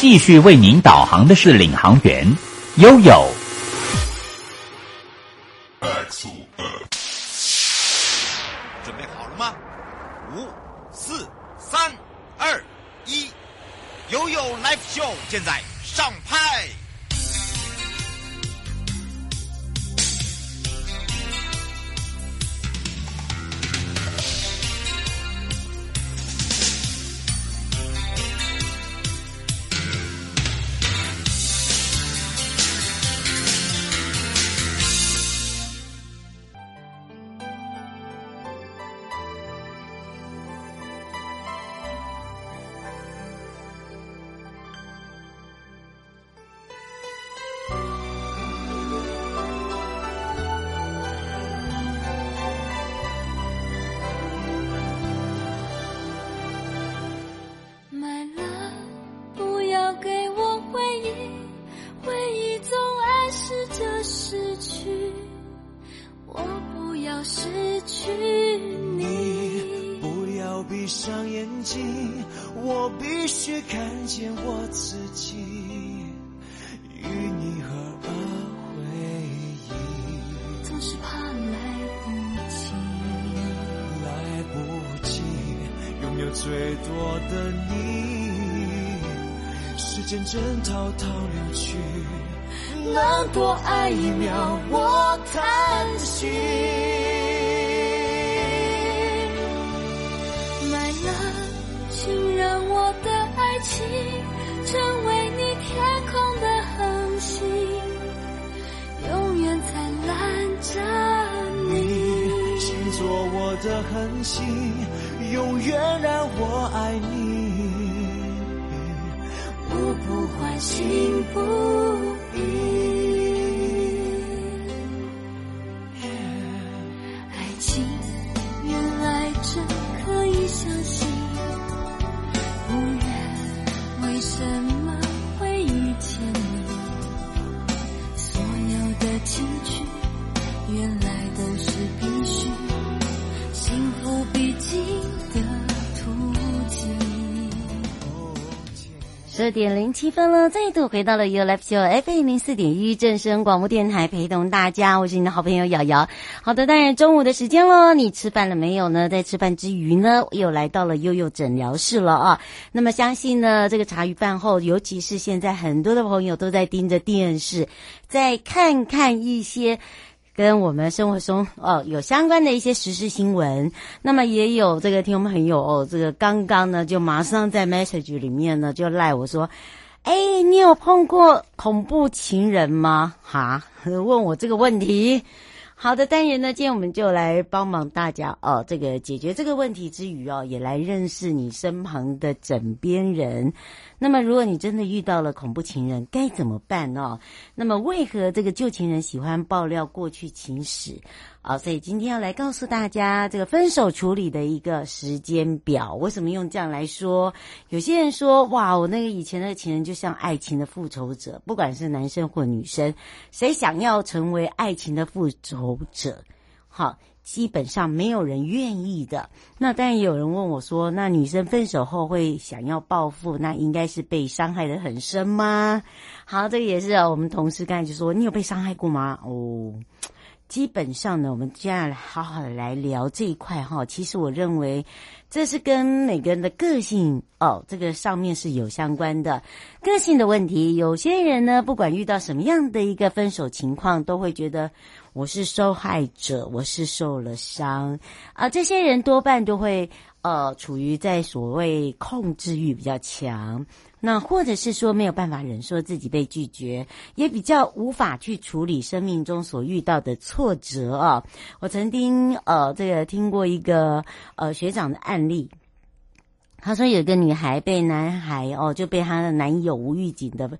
继续为您导航的是领航员悠悠。那请让我的爱情成为你天空的恒星永远灿烂着你。请做我的恒星永远让我爱你。我不换心不移点零七分了，再度回到了 You Live Show FM 零四点一正声广播电台，陪同大家，我是你的好朋友瑶瑶。好的，当然中午的时间喽，你吃饭了没有呢？在吃饭之余呢，又来到了悠悠诊疗室了啊。那么相信呢，这个茶余饭后，尤其是现在很多的朋友都在盯着电视，再看看一些。跟我们生活中哦有相关的一些时事新闻，那么也有这个听众朋友哦，这个刚刚呢就马上在 message 里面呢就赖我说，哎，你有碰过恐怖情人吗？哈，问我这个问题。好的，当然呢，今天我们就来帮忙大家哦，这个解决这个问题之余哦，也来认识你身旁的枕边人。那么，如果你真的遇到了恐怖情人，该怎么办呢？那么，为何这个旧情人喜欢爆料过去情史？啊，所以今天要来告诉大家这个分手处理的一个时间表。为什么用这样来说？有些人说，哇，我那个以前的情人就像爱情的复仇者，不管是男生或女生，谁想要成为爱情的复仇者？好，基本上没有人愿意的。那当然有人问我说，那女生分手后会想要报复，那应该是被伤害的很深吗？好，这个也是我们同事刚才就说，你有被伤害过吗？哦。基本上呢，我们接下来好好的来聊这一块哈。其实我认为，这是跟每个人的个性哦，这个上面是有相关的个性的问题。有些人呢，不管遇到什么样的一个分手情况，都会觉得我是受害者，我是受了伤啊。这些人多半都会呃，处于在所谓控制欲比较强。那或者是说没有办法忍受自己被拒绝，也比较无法去处理生命中所遇到的挫折啊。我曾经呃这个听过一个呃学长的案例，他说有个女孩被男孩哦就被她的男友无预警的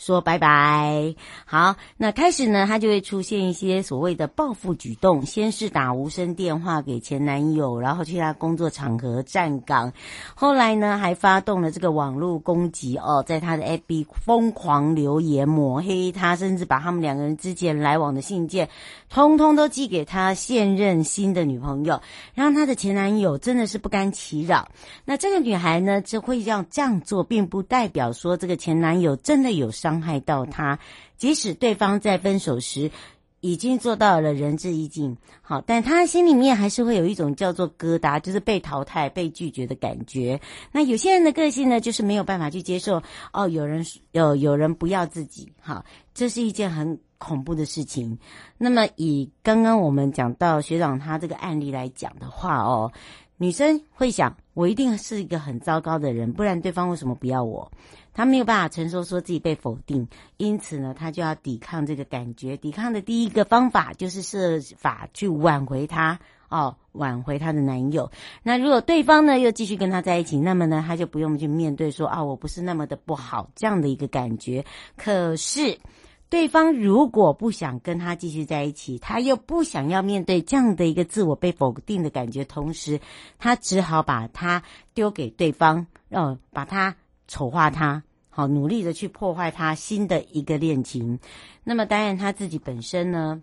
说拜拜。好，那开始呢，他就会出现一些所谓的报复举动。先是打无声电话给前男友，然后去他工作场合站岗。后来呢，还发动了这个网络攻击哦，在他的 FB 疯狂留言抹黑他，甚至把他们两个人之间来往的信件，通通都寄给他现任新的女朋友，让他的前男友真的是不甘其扰。那这个女孩呢，就会这样这样做，并不代表说这个前男友真的有伤。伤害到他，即使对方在分手时已经做到了仁至义尽，好，但他心里面还是会有一种叫做疙瘩，就是被淘汰、被拒绝的感觉。那有些人的个性呢，就是没有办法去接受哦，有人有有人不要自己，好，这是一件很恐怖的事情。那么以刚刚我们讲到学长他这个案例来讲的话哦，女生会想，我一定是一个很糟糕的人，不然对方为什么不要我？他没有办法承受说自己被否定，因此呢，他就要抵抗这个感觉。抵抗的第一个方法就是设法去挽回他哦，挽回他的男友。那如果对方呢又继续跟他在一起，那么呢，他就不用去面对说啊，我不是那么的不好这样的一个感觉。可是对方如果不想跟他继续在一起，他又不想要面对这样的一个自我被否定的感觉，同时他只好把他丢给对方，哦，把他。丑化他，好，努力的去破坏他新的一个恋情，那么当然他自己本身呢，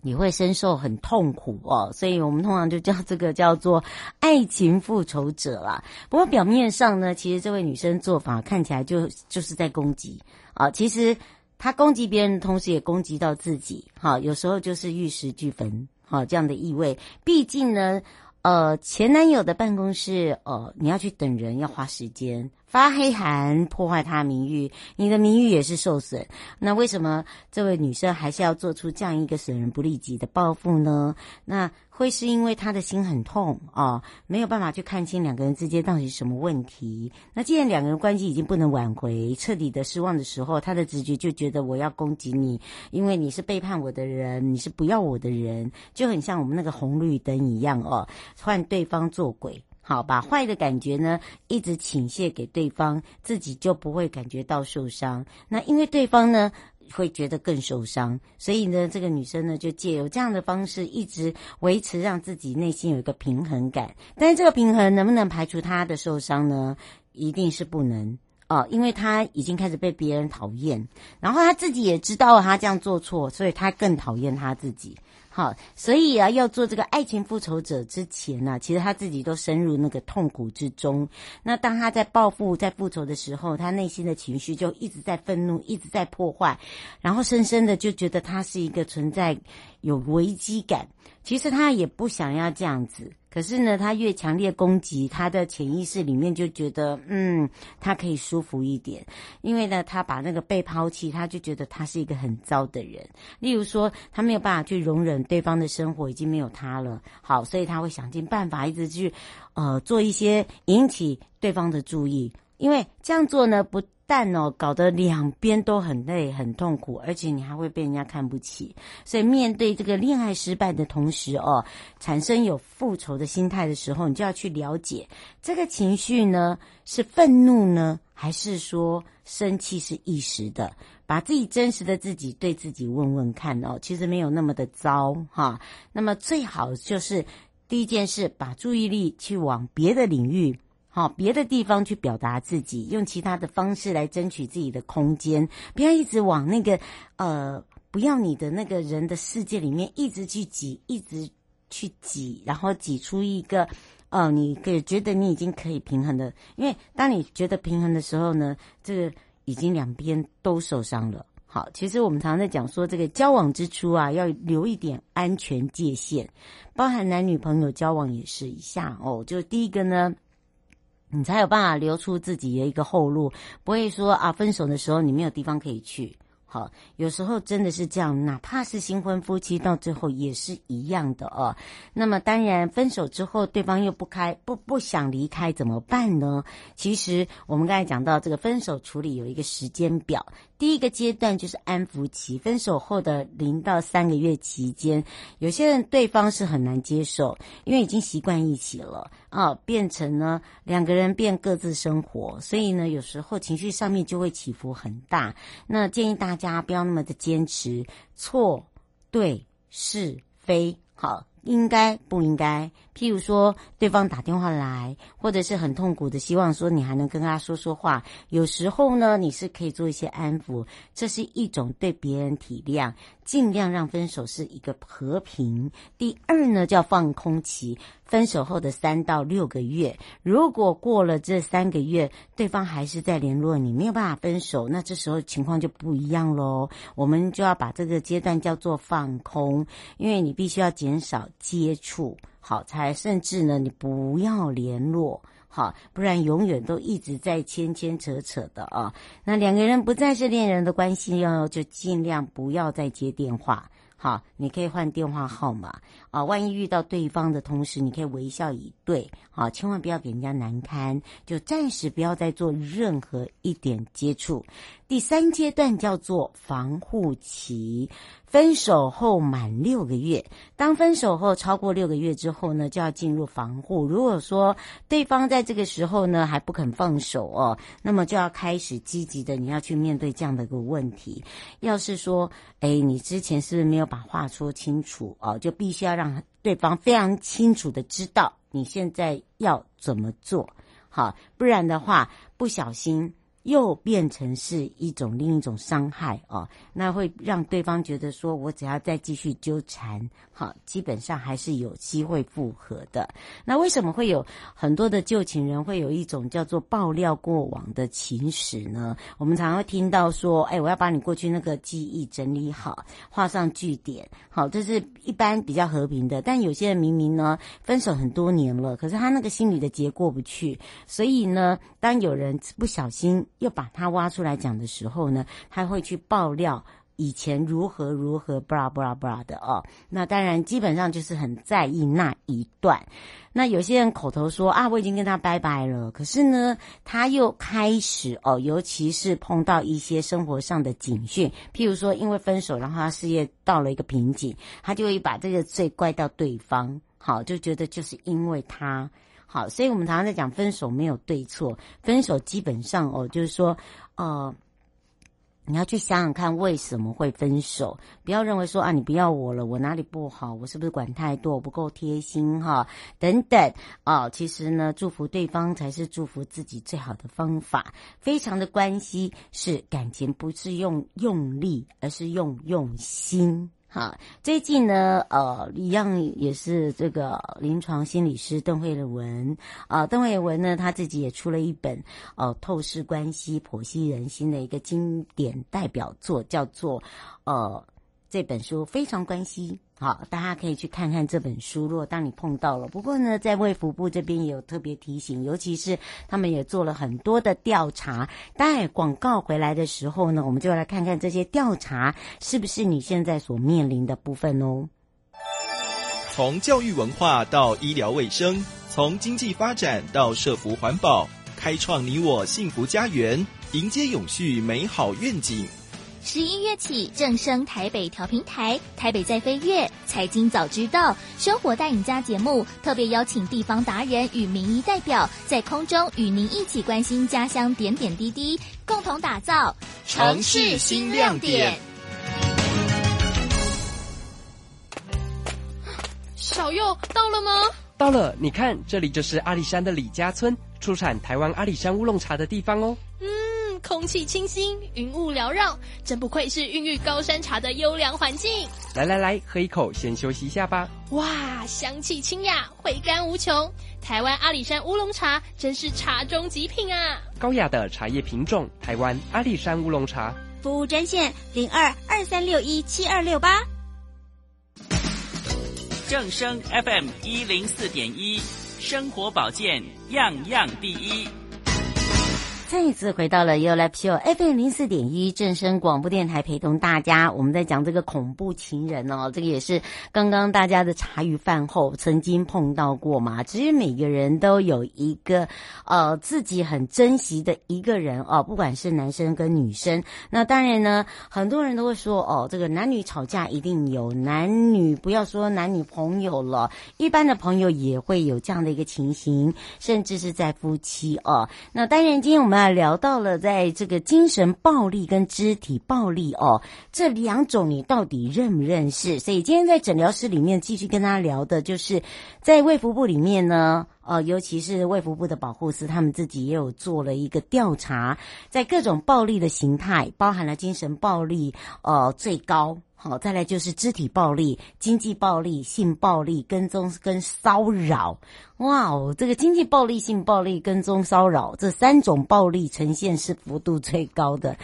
也会深受很痛苦哦，所以我们通常就叫这个叫做爱情复仇者啦。不过表面上呢，其实这位女生做法看起来就就是在攻击啊，其实她攻击别人的同时也攻击到自己，好，有时候就是玉石俱焚，好，这样的意味。毕竟呢，呃，前男友的办公室，呃，你要去等人，要花时间。发黑函破坏他名誉，你的名誉也是受损。那为什么这位女生还是要做出这样一个损人不利己的报复呢？那会是因为她的心很痛、哦，没有办法去看清两个人之间到底是什么问题。那既然两个人关系已经不能挽回，彻底的失望的时候，她的直觉就觉得我要攻击你，因为你是背叛我的人，你是不要我的人，就很像我们那个红绿灯一样哦，换对方做鬼。好，把坏的感觉呢一直倾泻给对方，自己就不会感觉到受伤。那因为对方呢会觉得更受伤，所以呢这个女生呢就借由这样的方式一直维持，让自己内心有一个平衡感。但是这个平衡能不能排除她的受伤呢？一定是不能哦，因为她已经开始被别人讨厌，然后她自己也知道她这样做错，所以她更讨厌她自己。好，所以啊，要做这个爱情复仇者之前呢、其实他自己都深入那个痛苦之中。那当他在报复、在复仇的时候，他内心的情绪就一直在愤怒，一直在破坏，然后深深的就觉得他是一个存在有危机感。其实他也不想要这样子。可是呢，他越强烈攻击，他的潜意识里面就觉得，嗯，他可以舒服一点，因为呢，他把那个被抛弃，他就觉得他是一个很糟的人。例如说，他没有办法去容忍对方的生活已经没有他了，好，所以他会想尽办法一直去，呃，做一些引起对方的注意，因为这样做呢不。但哦，搞得两边都很累、很痛苦，而且你还会被人家看不起。所以面对这个恋爱失败的同时哦，产生有复仇的心态的时候，你就要去了解这个情绪呢，是愤怒呢，还是说生气是一时的？把自己真实的自己对自己问问看哦，其实没有那么的糟哈。那么最好就是第一件事，把注意力去往别的领域。好，别的地方去表达自己，用其他的方式来争取自己的空间，不要一直往那个呃，不要你的那个人的世界里面一直去挤，一直去挤，然后挤出一个呃，你可以觉得你已经可以平衡的，因为当你觉得平衡的时候呢，这个已经两边都受伤了。好，其实我们常常在讲说，这个交往之初啊，要留一点安全界限，包含男女朋友交往也是一下哦。就第一个呢。你才有办法留出自己的一个后路，不会说啊，分手的时候你没有地方可以去。好，有时候真的是这样，哪怕是新婚夫妻，到最后也是一样的哦。那么当然，分手之后对方又不开不不想离开，怎么办呢？其实我们刚才讲到这个分手处理有一个时间表，第一个阶段就是安抚期，分手后的零到三个月期间，有些人对方是很难接受，因为已经习惯一起了啊，变成呢两个人变各自生活，所以呢有时候情绪上面就会起伏很大。那建议大家不要那么的坚持，错对是非，好。应该不应该？譬如说，对方打电话来，或者是很痛苦的，希望说你还能跟他说说话。有时候呢，你是可以做一些安抚，这是一种对别人体谅，尽量让分手是一个和平。第二呢，叫放空期。分手后的三到六个月，如果过了这三个月，对方还是在联络你，没有办法分手，那这时候情况就不一样喽。我们就要把这个阶段叫做放空，因为你必须要减少接触，好，才甚至呢，你不要联络，好，不然永远都一直在牵牵扯扯的啊。那两个人不再是恋人的关系哟，就尽量不要再接电话。好，你可以换电话号码啊。万一遇到对方的同时，你可以微笑以对。好，千万不要给人家难堪，就暂时不要再做任何一点接触。第三阶段叫做防护期。分手后满六个月，当分手后超过六个月之后呢，就要进入防护。如果说对方在这个时候呢还不肯放手哦，那么就要开始积极的，你要去面对这样的一个问题。要是说，哎，你之前是不是没有把话说清楚哦，就必须要让对方非常清楚的知道你现在要怎么做，好，不然的话不小心。又变成是一种另一种伤害哦，那会让对方觉得说，我只要再继续纠缠，好，基本上还是有机会复合的。那为什么会有很多的旧情人会有一种叫做爆料过往的情史呢？我们常常会听到说，哎，我要把你过去那个记忆整理好，画上句点，好，这是一般比较和平的。但有些人明明呢分手很多年了，可是他那个心里的结过不去，所以呢，当有人不小心。又把他挖出来讲的时候呢，他会去爆料以前如何如何布拉布拉布拉的哦。那当然，基本上就是很在意那一段。那有些人口头说啊，我已经跟他拜拜了，可是呢，他又开始哦，尤其是碰到一些生活上的警讯，譬如说因为分手，然后他事业到了一个瓶颈，他就会把这个罪怪到对方，好，就觉得就是因为他。好，所以我们常常在讲分手没有对错，分手基本上哦，就是说，呃，你要去想想看为什么会分手，不要认为说啊，你不要我了，我哪里不好，我是不是管太多，我不够贴心哈，等等啊，哦，其实呢，祝福对方才是祝福自己最好的方法。非常的关系是感情，不是用用力，而是用用心。好，最近呢，呃，一样也是这个临床心理师邓慧文啊，邓慧文呢，他自己也出了一本呃透视关系、剖析人心的一个经典代表作，叫做呃。这本书非常关心，好，大家可以去看看这本书。如果当你碰到了，不过呢，在卫福部这边也有特别提醒，尤其是他们也做了很多的调查。待广告回来的时候呢，我们就来看看这些调查是不是你现在所面临的部分哦。从教育文化到医疗卫生，从经济发展到社福环保，开创你我幸福家园，迎接永续美好愿景。十一月起正升台北调频台、台北在飞跃、财经早知道、生活大赢家节目，特别邀请地方达人与民意代表，在空中与您一起关心家乡点点滴滴，共同打造城市新亮点。小佑到了吗？到了，你看，这里就是阿里山的李家村，出产台湾阿里山乌龙茶的地方哦。嗯。空气清新，云雾缭绕，真不愧是孕育高山茶的优良环境。来来来，喝一口，先休息一下吧。哇，香气清雅，回甘无穷。台湾阿里山乌龙茶真是茶中极品啊！高雅的茶叶品种，台湾阿里山乌龙茶。服务专线零二二三六一七二六八。正声 FM 一零四点一，生活保健样样第一。再一次回到了 You Live Show FM 零四点一正声广播电台，陪同大家。我们在讲这个恐怖情人哦，这个也是刚刚大家的茶余饭后曾经碰到过嘛。其实每个人都有一个呃自己很珍惜的一个人哦，不管是男生跟女生。那当然呢，很多人都会说哦，这个男女吵架一定有，男女不要说男女朋友了，一般的朋友也会有这样的一个情形，甚至是在夫妻哦。那当然，今天我们。那聊到了在这个精神暴力跟肢体暴力哦，这两种你到底认不认识？所以今天在诊疗室里面继续跟大家聊的就是，在卫福部里面呢，呃，尤其是卫福部的保护司，他们自己也有做了一个调查，在各种暴力的形态，包含了精神暴力，呃，最高。好，再来就是肢体暴力、经济暴力、性暴力、跟踪跟骚扰。哇哦，这个经济暴力、性暴力、跟踪骚扰这三种暴力呈现是幅度最高的。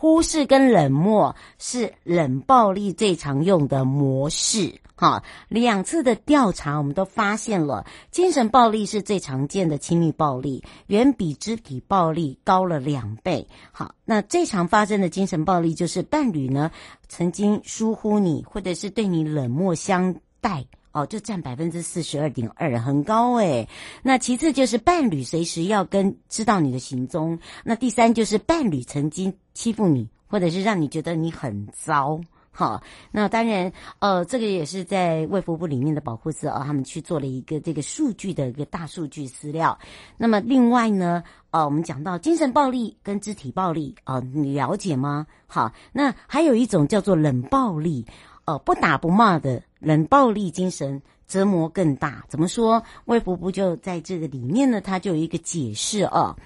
忽视跟冷漠是冷暴力最常用的模式。哈，两次的调查，我们都发现了精神暴力是最常见的亲密暴力，远比肢体暴力高了两倍。好，那最常发生的精神暴力就是伴侣呢曾经疏忽你，或者是对你冷漠相待，哦，就占百分之四十二点二，很高诶。那其次就是伴侣随时要跟知道你的行踪，那第三就是伴侣曾经欺负你，或者是让你觉得你很糟。好，那当然，呃，这个也是在卫福部里面的保护司啊，他们去做了一个这个数据的一个大数据资料。那么另外呢，呃，我们讲到精神暴力跟肢体暴力啊，呃，你了解吗？好，那还有一种叫做冷暴力，呃，不打不骂的冷暴力精神折磨更大。怎么说？魏福部就在这个里面呢，他就有一个解释啊。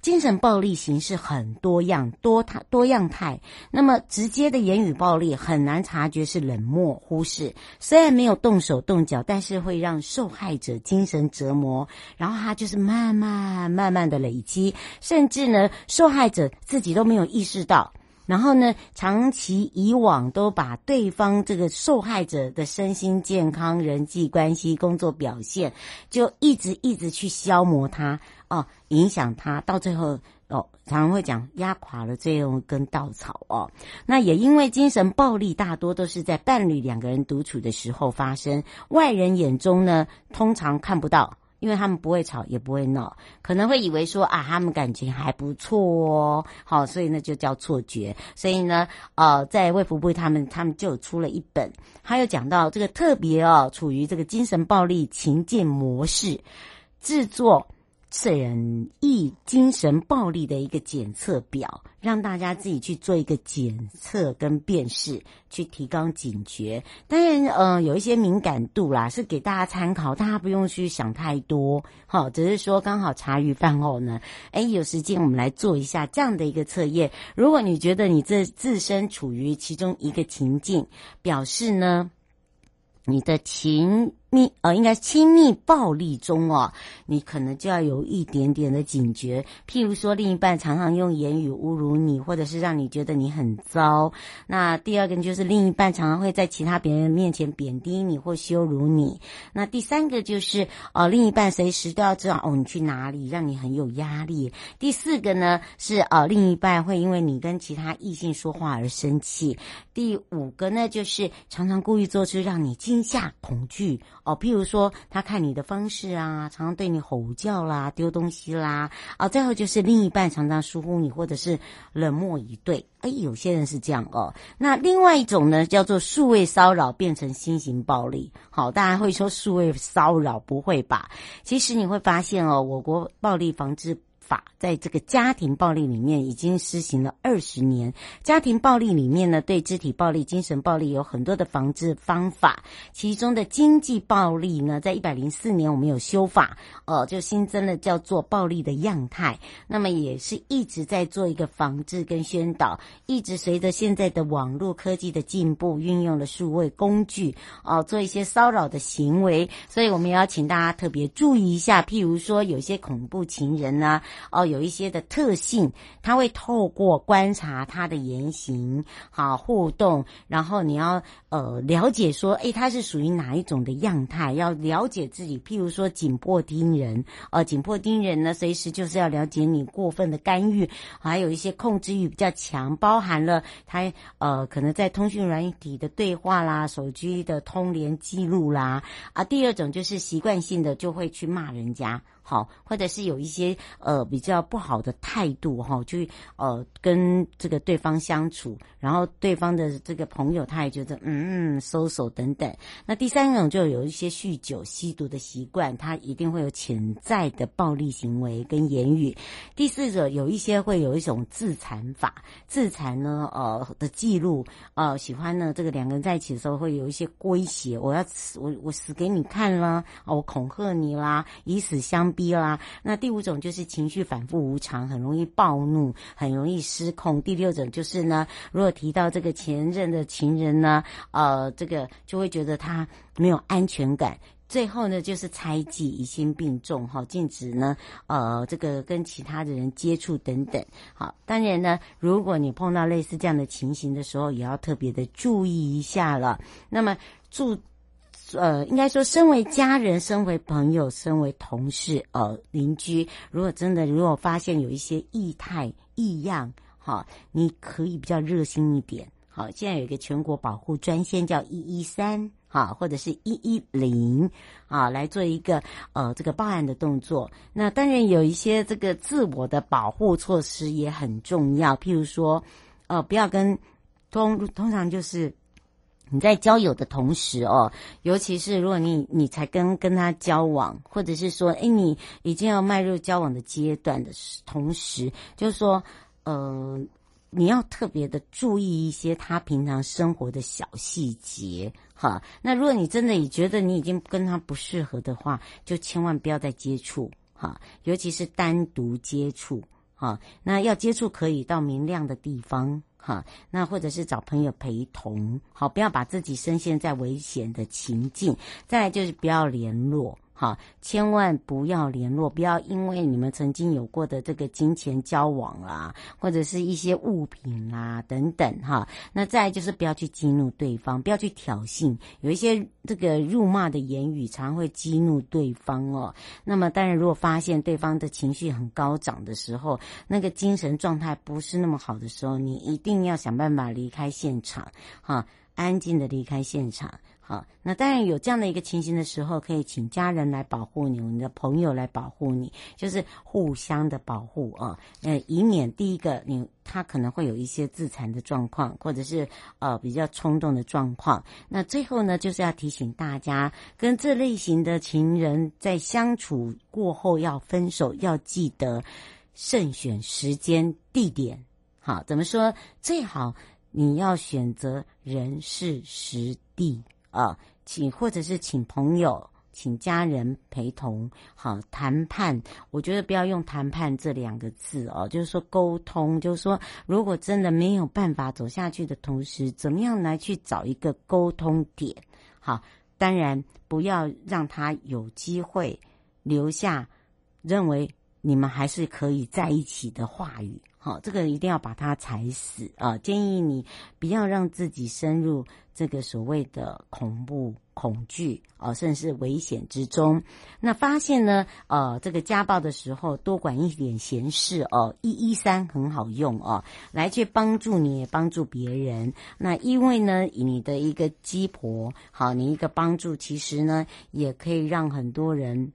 精神暴力形式很多样，多态多样态。那么直接的言语暴力很难察觉是冷漠忽视，虽然没有动手动脚，但是会让受害者精神折磨，然后他就是慢慢慢慢的累积，甚至呢受害者自己都没有意识到。然后呢，长期以往都把对方这个受害者的身心健康、人际关系、工作表现，就一直一直去消磨他哦，影响他，到最后哦，常常会讲压垮了最后一根稻草哦。那也因为精神暴力大多都是在伴侣两个人独处的时候发生，外人眼中呢，通常看不到。因为他们不会吵也不会闹，可能会以为说啊，他们感情还不错哦，好，所以呢就叫错觉。所以呢，呃，在卫福部他们他们就出了一本，还有讲到这个特别哦，处于这个精神暴力情境模式制作。审议精神暴力的一个检测表，让大家自己去做一个检测跟辨识，去提高警觉。当然，呃，有一些敏感度啦，是给大家参考，大家不用去想太多。好，只是说刚好茶余饭后呢，哎，有时间我们来做一下这样的一个测验。如果你觉得你这自身处于其中一个情境，表示呢，你的情。密呃，应该亲密暴力中哦，你可能就要有一点点的警觉。譬如说，另一半常常用言语侮辱你，或者是让你觉得你很糟。那第二个就是另一半常常会在其他别人面前贬低你或羞辱你。那第三个就是呃，另一半随时都要知道哦，你去哪里，让你很有压力。第四个呢是呃，另一半会因为你跟其他异性说话而生气。第五个呢就是常常故意做出让你惊吓、恐惧。哦，譬如说他看你的方式啊，常常对你吼叫啦、丢东西啦，啊，最后就是另一半常常疏忽你，或者是冷漠以对。哎，有些人是这样哦。那另外一种呢，叫做数位骚扰变成新型暴力。好，大家会说数位骚扰不会吧？其实你会发现哦，我国暴力防治。法在这个家庭暴力里面已经施行了二十年。家庭暴力里面呢，对肢体暴力、精神暴力有很多的防治方法。其中的经济暴力呢，在一百零四年我们有修法，哦，就新增了叫做暴力的样态。那么也是一直在做一个防治跟宣导。一直随着现在的网络科技的进步，运用了数位工具，哦，做一些骚扰的行为。所以我们也要请大家特别注意一下，譬如说有些恐怖情人呢。哦，有一些的特性，他会透过观察他的言行，好互动，然后你要呃了解说，诶，他是属于哪一种的样态，要了解自己。譬如说紧迫盯人，呃，紧迫盯人呢，随时就是要了解你过分的干预，还有一些控制欲比较强，包含了他呃可能在通讯软体的对话啦，手机的通联记录啦，啊，第二种就是习惯性的就会去骂人家。好，或者是有一些呃比较不好的态度哈，就呃跟这个对方相处，然后对方的这个朋友他也觉得嗯嗯收手等等。那第三种就有一些酗酒、吸毒的习惯，他一定会有潜在的暴力行为跟言语。第四者有一些会有一种自残法，自残呢呃的记录呃喜欢呢这个两个人在一起的时候会有一些威胁，我要死我我死给你看啦，我恐吓你啦，以死相。逼啦，那第五种就是情绪反复无常，很容易暴怒，很容易失控。第六种就是呢，如果提到这个前任的情人呢，呃，这个就会觉得他没有安全感。最后呢，就是猜忌、疑心病重，哈，禁止呢，呃，这个跟其他的人接触等等。好，当然呢，如果你碰到类似这样的情形的时候，也要特别的注意一下了。那么注。呃，应该说，身为家人、身为朋友、身为同事、呃，邻居，如果真的如果发现有一些异态、异样，好，你可以比较热心一点。好，现在有一个全国保护专线叫一一三，好，或者是一一零，啊，来做一个呃这个报案的动作。那当然有一些这个自我的保护措施也很重要，譬如说，呃，不要跟通通常就是。你在交友的同时哦，尤其是如果你你才跟跟他交往，或者是说，诶，你已经要迈入交往的阶段的同时，就是说，呃，你要特别的注意一些他平常生活的小细节哈。那如果你真的也觉得你已经跟他不适合的话，就千万不要再接触哈，尤其是单独接触哈。那要接触可以到明亮的地方。哈，那或者是找朋友陪同，好，不要把自己深陷在危险的情境。再来就是不要联络。好，千万不要联络，不要因为你们曾经有过的这个金钱交往啊，或者是一些物品啊等等哈。那再就是不要去激怒对方，不要去挑衅，有一些这个辱骂的言语常会激怒对方哦。那么当然，如果发现对方的情绪很高涨的时候，那个精神状态不是那么好的时候，你一定要想办法离开现场，哈，安静的离开现场。好，那当然有这样的一个情形的时候，可以请家人来保护你，你的朋友来保护你，就是互相的保护啊，呃，以免第一个你他可能会有一些自残的状况，或者是呃比较冲动的状况。那最后呢，就是要提醒大家，跟这类型的情人在相处过后要分手，要记得慎选时间地点。好，怎么说？最好你要选择人事实地。啊，请或者是请朋友、请家人陪同，好谈判。我觉得不要用谈判这两个字哦，就是说沟通，就是说如果真的没有办法走下去的同时，怎么样来去找一个沟通点？好，当然不要让他有机会留下认为你们还是可以在一起的话语。好，这个一定要把它踩死啊！建议你不要让自己深入这个所谓的恐怖、恐惧啊，甚至是危险之中。那发现呢，呃，这个家暴的时候，多管一点闲事哦，一一三很好用哦，来去帮助你，也帮助别人。那因为呢，你的一个鸡婆，好，你一个帮助，其实呢，也可以让很多人。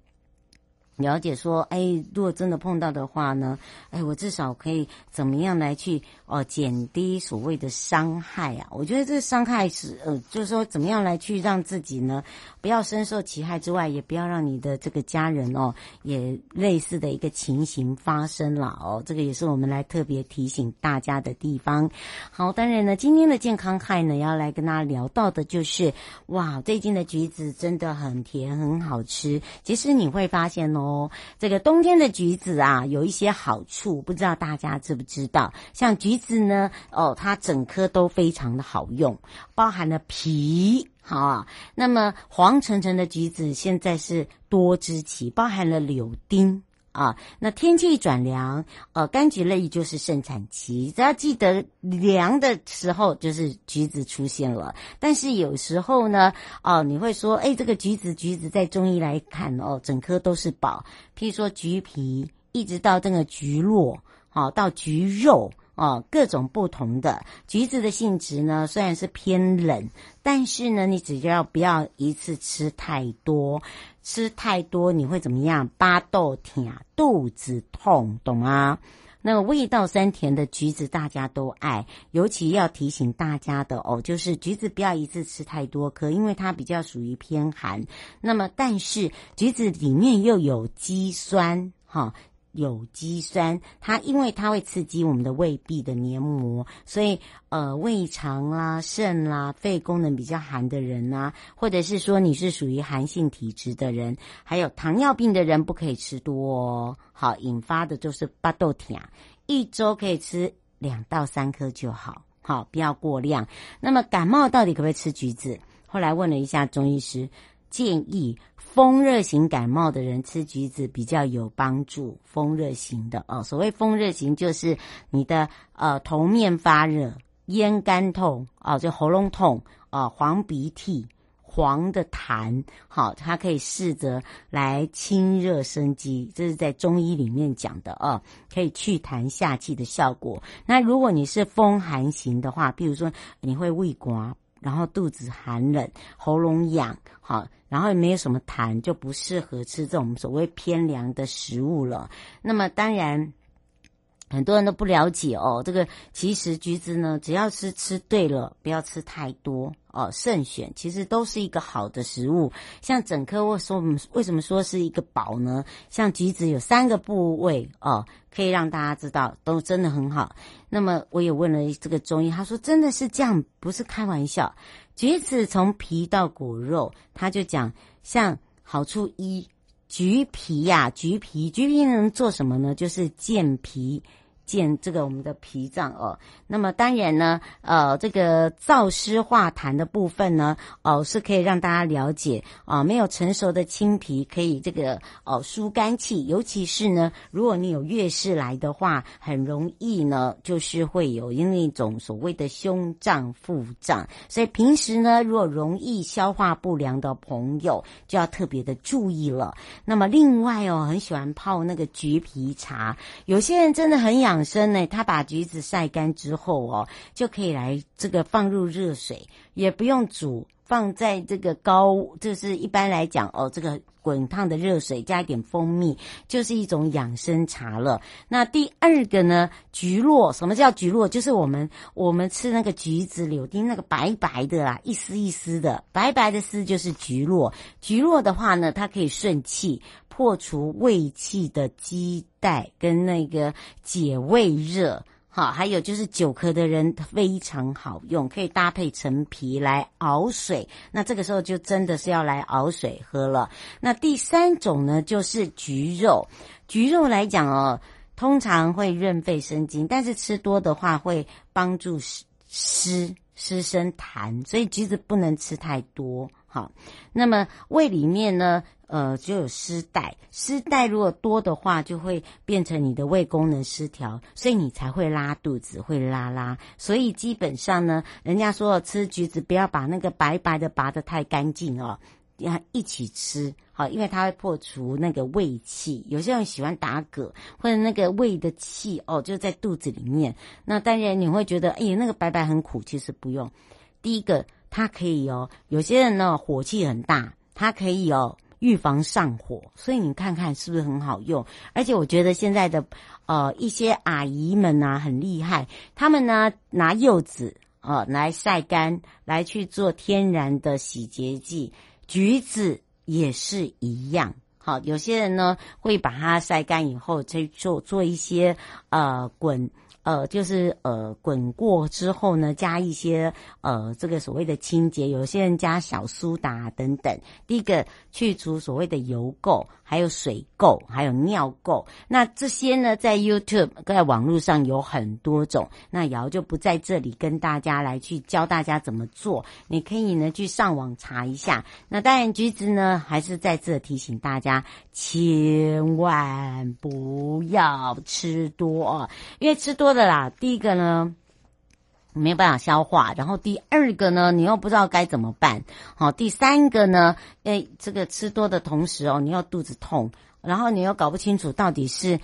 了解说，哎，如果真的碰到的话呢，哎，我至少可以怎么样来去哦减低所谓的伤害啊？我觉得这伤害是呃，就是说怎么样来去让自己呢不要深受其害之外，也不要让你的这个家人哦也类似的一个情形发生了哦。这个也是我们来特别提醒大家的地方。好，当然呢，今天的健康害呢要来跟大家聊到的就是，哇，最近的橘子真的很甜，很好吃。其实你会发现哦。哦，这个冬天的橘子啊，有一些好处，不知道大家知不知道？像橘子呢，哦，它整颗都非常的好用，包含了皮，好。那么黄澄澄的橘子现在是多汁期，包含了柳丁。啊。那天气转凉，呃，柑橘类就是盛产期，只要记得凉的时候就是橘子出现了。但是有时候呢，哦，你会说，哎，这个橘子，橘子在中医来看哦，整颗都是宝。譬如说橘皮，一直到这个橘络，好，到橘肉。哦，各种不同的橘子的性质呢，虽然是偏冷，但是呢，你只要不要一次吃太多，吃太多你会怎么样？巴豆甜，肚子痛，懂吗？那个味道酸甜的橘子大家都爱，尤其要提醒大家的哦，就是橘子不要一次吃太多颗，因为它比较属于偏寒。那么，但是橘子里面又有肌酸，哈、有机酸，它因为它会刺激我们的胃壁的黏膜，所以呃，胃肠啦、肾啦、肺功能比较寒的人啊，或者是说你是属于寒性体质的人，还有糖尿病的人不可以吃多哦。好，引发的就是巴豆甜，一周可以吃两到三颗就好，好，不要过量。那么感冒到底可不可以吃橘子？后来问了一下中医师。建议风热型感冒的人吃橘子比较有帮助。风热型的哦，所谓风热型就是你的呃头面发热、咽干痛哦，就喉咙痛啊、黄鼻涕、黄的痰，好，它可以试着来清热生肌，这是在中医里面讲的哦，可以祛痰下气的效果。那如果你是风寒型的话，比如说你会胃寒。然后肚子寒冷，喉咙痒，好，然后也没有什么痰，就不适合吃这种所谓偏凉的食物了。那么当然。很多人都不了解哦，这个其实橘子呢，只要是吃对了，不要吃太多哦，慎选，其实都是一个好的食物。像整颗，我说我们为什么说是一个宝呢？像橘子有三个部位哦，可以让大家知道，都真的很好。那么我也问了这个中医，他说真的是这样，不是开玩笑。橘子从皮到果肉，他就讲像好处一。橘皮呀、橘皮，橘皮能做什么呢？就是健脾。健这个我们的脾脏哦，那么当然呢，呃，这个燥湿化痰的部分呢，哦，是可以让大家了解啊、没有成熟的青皮可以这个哦疏肝气，尤其是呢，如果你有月事来的话，很容易呢，就是会有因为一种所谓的胸胀、腹胀，所以平时呢，如果容易消化不良的朋友，就要特别的注意了。那么另外哦，很喜欢泡那个橘皮茶，有些人真的很养。本身呢，他把橘子晒干之后哦，就可以来这个放入热水，也不用煮，放在这个高，就是一般来讲哦，这个滚烫的热水加一点蜂蜜，就是一种养生茶了。那第二个呢，橘络，什么叫橘络？就是我们我们吃那个橘子柳丁那个白白的啊，一丝一丝的白白的丝就是橘络。橘络的话呢，它可以顺气。破除胃气的积带跟那个解胃热，好，还有就是久咳的人非常好用，可以搭配陈皮来熬水。那这个时候就真的是要来熬水喝了。那第三种呢，就是橘肉。橘肉来讲哦，通常会润肺生津，但是吃多的话会帮助湿湿湿生痰，所以橘子不能吃太多。好，那么胃里面呢，呃，就有湿带，湿带如果多的话，就会变成你的胃功能失调，所以你才会拉肚子，会拉拉。所以基本上呢，人家说吃橘子不要把那个白白的拔得太干净哦，要一起吃，好，因为它会破除那个胃气。有些人喜欢打嗝，或者那个胃的气哦，就在肚子里面。那当然你会觉得，哎呀，那个白白很苦，其实不用。第一个。它可以哦，有些人呢火气很大，它可以哦预防上火，所以你看看是不是很好用？而且我觉得现在的呃一些阿姨们啊很厉害，他们呢拿柚子呃来晒干，来去做天然的洗洁剂，橘子也是一样。好，有些人呢会把它晒干以后再做做一些呃滚。呃，就是呃滚过之后呢，加一些呃这个所谓的清洁，有些人加小苏打等等。第一个去除所谓的油垢，还有水垢，还有尿垢。那这些呢，在 YouTube 在网络上有很多种。那瑶就不在这里跟大家来去教大家怎么做，你可以呢去上网查一下。那当然，橘子呢还是在这提醒大家，千万不要吃多，因为吃多的啦，第一个呢没有办法消化，然后第二个呢你又不知道该怎么办，好，第三个呢，哎，这个吃多的同时哦，你又肚子痛，然后你又搞不清楚到底是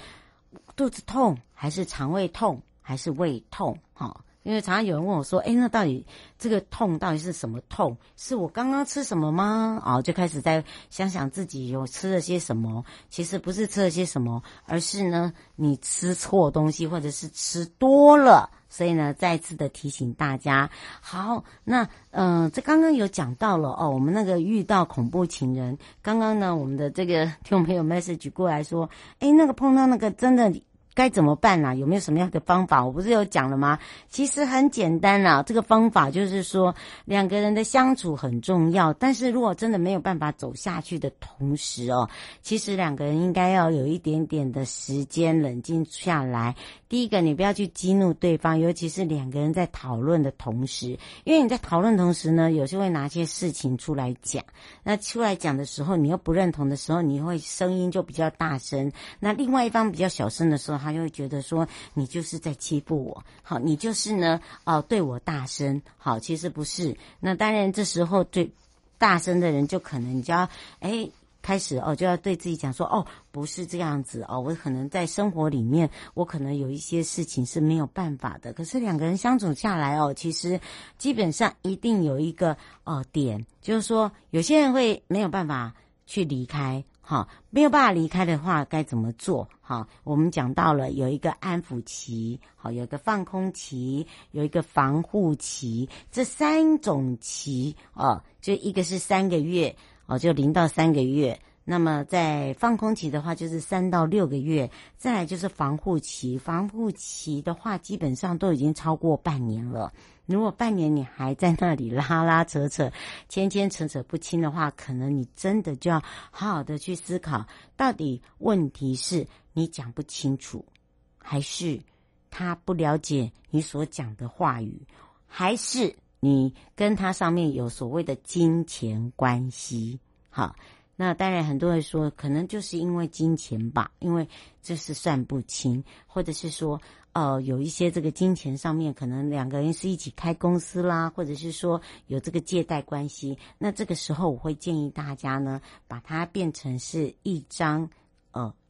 肚子痛还是肠胃痛。还是胃痛，哈，因为常常有人问我说：“哎，那到底这个痛到底是什么痛？是我刚刚吃什么吗？”哦，就开始在想想自己有吃了些什么。其实不是吃了些什么，而是呢，你吃错东西，或者是吃多了。所以呢，再次的提醒大家。好，那嗯、呃，这刚刚有讲到了哦，我们那个遇到恐怖情人，刚刚呢，我们的这个听众朋友 message 过来说：“哎，那个碰到那个真的。”该怎么办呢、啊？有没有什么样的方法？我不是有讲了吗？其实很简单啊，这个方法就是说，两个人的相处很重要。但是如果真的没有办法走下去的同时哦，其实两个人应该要有一点点的时间冷静下来。第一个，你不要去激怒对方，尤其是两个人在讨论的同时，因为你在讨论同时呢，有时会拿些事情出来讲。那出来讲的时候，你又不认同的时候，你会声音就比较大声。那另外一方比较小声的时候，他就会觉得说你就是在欺负我，好，你就是呢，哦，对我大声，好，其实不是。那当然，这时候最大声的人就可能你就要，哎。开始哦，就要对自己讲说哦，不是这样子哦，我可能在生活里面，我可能有一些事情是没有办法的。可是两个人相处下来哦，其实基本上一定有一个哦点，就是说有些人会没有办法去离开，好，没有办法离开的话该怎么做？好，我们讲到了有一个安抚期，好，有一个放空期，有一个防护期，这三种期哦，就一个是三个月。哦，就零到三个月，那么在放空期的话，就是三到六个月，再来就是防护期。防护期的话，基本上都已经超过半年了。如果半年你还在那里拉拉扯扯、牵牵扯扯不清的话，可能你真的就要好好的去思考，到底问题是你讲不清楚，还是他不了解你所讲的话语，还是？你跟他上面有所谓的金钱关系，好，那当然很多人说可能就是因为金钱吧，因为这是算不清，或者是说，呃，有一些这个金钱上面可能两个人是一起开公司啦，或者是说有这个借贷关系，那这个时候我会建议大家呢，把它变成是一张。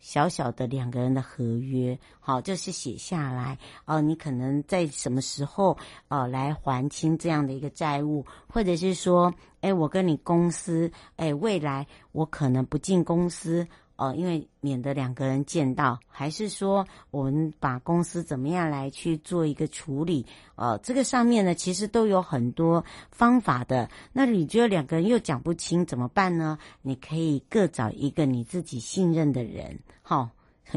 小小的两个人的合约，好，就是写下来。哦、你可能在什么时候，哦，来还清这样的一个债务，或者是说，哎，我跟你公司，哎，未来我可能不进公司。哦，因为免得两个人见到，还是说我们把公司怎么样来去做一个处理？呃，这个上面呢，其实都有很多方法的。那你觉得两个人又讲不清怎么办呢？你可以各找一个你自己信任的人，好，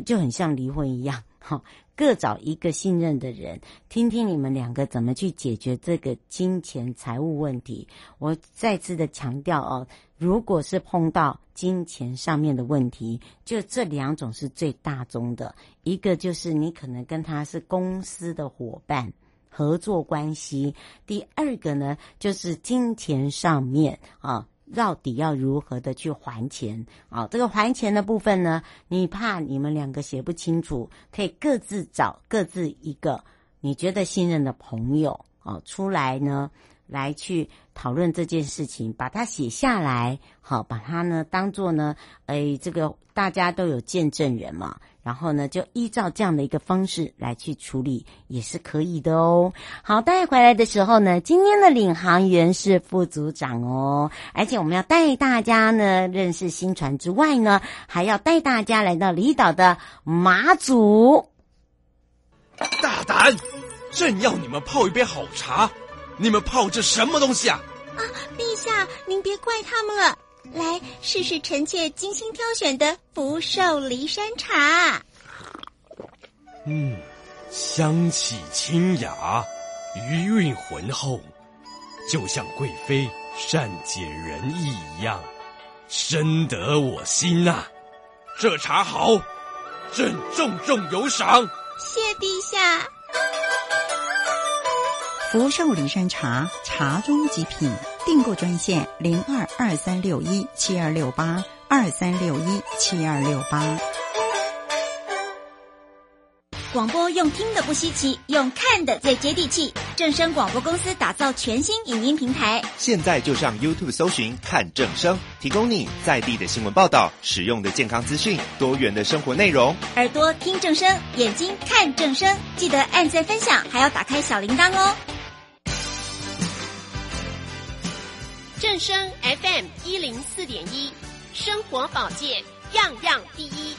就很像离婚一样，哈，各找一个信任的人，听听你们两个怎么去解决这个金钱财务问题。我再次的强调哦。如果是碰到金钱上面的问题，就这两种是最大宗的。一个就是你可能跟他是公司的伙伴合作关系；第二个呢，就是金钱上面啊，到底要如何的去还钱啊？这个还钱的部分呢，你怕你们两个写不清楚，可以各自找各自一个你觉得信任的朋友啊出来呢。来去讨论这件事情，把它写下来，好，把它呢当做呢，哎，这个大家都有见证人嘛，然后呢就依照这样的一个方式来去处理，也是可以的哦。好，带回来的时候呢，今天的领航员是副组长哦，而且我们要带大家呢认识新船之外呢，还要带大家来到离岛的马祖。大胆，朕要你们泡一杯好茶。你们泡这什么东西啊？啊，陛下，您别怪他们了。来，试试臣妾精心挑选的福寿梨山茶。嗯，香气清雅，余韵浑厚，就像贵妃善解人意一样，深得我心呐、啊。这茶好，朕重重有赏。谢陛下。福寿礼山茶，茶中极品。订购专线零二二三六一七二六八二三六一七二六八。广播用听的不稀奇，用看的最接地气。正声广播公司打造全新影音平台，现在就上 YouTube 搜寻看正声，提供你在地的新闻报道、使用的健康资讯、多元的生活内容。耳朵听正声，眼睛看正声，记得按赞分享，还要打开小铃铛哦。正声 FM 一零四点一，生活保健样样第一。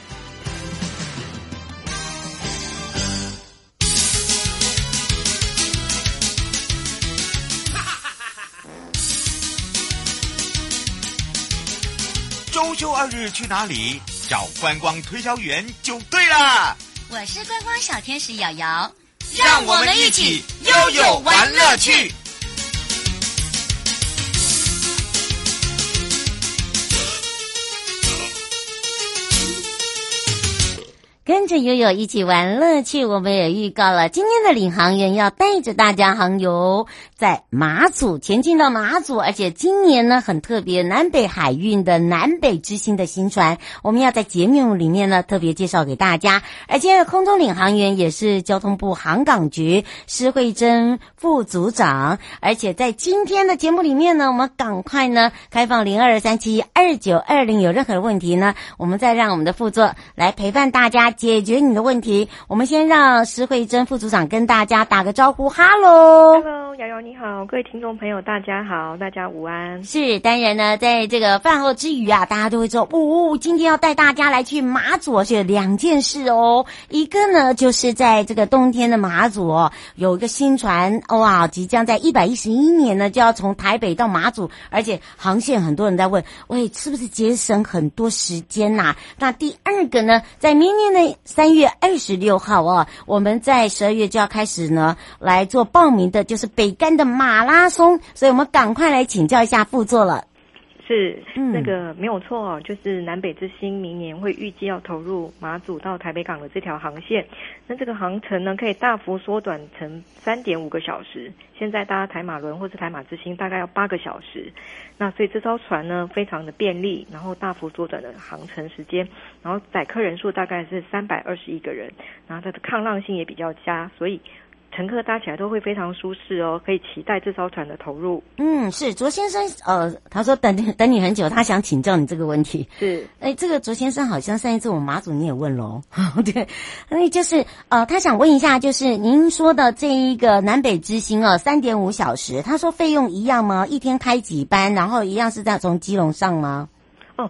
周休二日去哪里？找观光推销员就对了。我是观光小天使瑶瑶，让我们一起悠悠玩乐趣。跟着悠悠一起玩乐趣，我们也预告了今天的领航员要带着大家航游。在马祖，前进到马祖，而且今年呢很特别，南北海运的南北之星的新船，我们要在节目里面呢特别介绍给大家。而今天的空中领航员也是交通部航港局施慧珍副组长，而且在今天的节目里面呢，我们赶快呢开放零二三七二九二零，有任何问题呢，我们再让我们的副座来陪伴大家。解决你的问题，我们先让施慧珍副组长跟大家打个招呼。哈喽，哈喽，瑶瑶你好，各位听众朋友大家好，大家午安。是，当然呢，在这个饭后之余啊，大家都会说，呜、哦，今天要带大家来去马祖，是有两件事哦。一个呢，就是在这个冬天的马祖哦，有一个新船哇，即将在一百一十一年呢，就要从台北到马祖，而且航线很多人在问，喂，是不是节省很多时间呐、那第二个呢，在明年的三月二十六号啊，我们在十二月就要开始呢来做报名的，就是北竿的马拉松，所以我们赶快来请教一下副座了。是，那个没有错哦，就是南北之星明年会预计要投入马祖到台北港的这条航线，那这个航程呢可以大幅缩短成三点五个小时。现在搭台马轮或是台马之星大概要八个小时，那所以这艘船呢非常的便利，然后大幅缩短了航程时间，然后载客人数大概是三百二十一个人，然后它的抗浪性也比较佳，所以。乘客搭起来都会非常舒适哦，可以期待这艘船的投入。嗯，是卓先生，呃，他说等等你很久，他想请教你这个问题。是，哎，这个卓先生好像上一次我们马祖你也问喽，对，那就是呃，他想问一下，就是您说的这一个南北之星哦，三点五小时，他说费用一样吗？一天开几班？然后一样是在从基隆上吗？哦，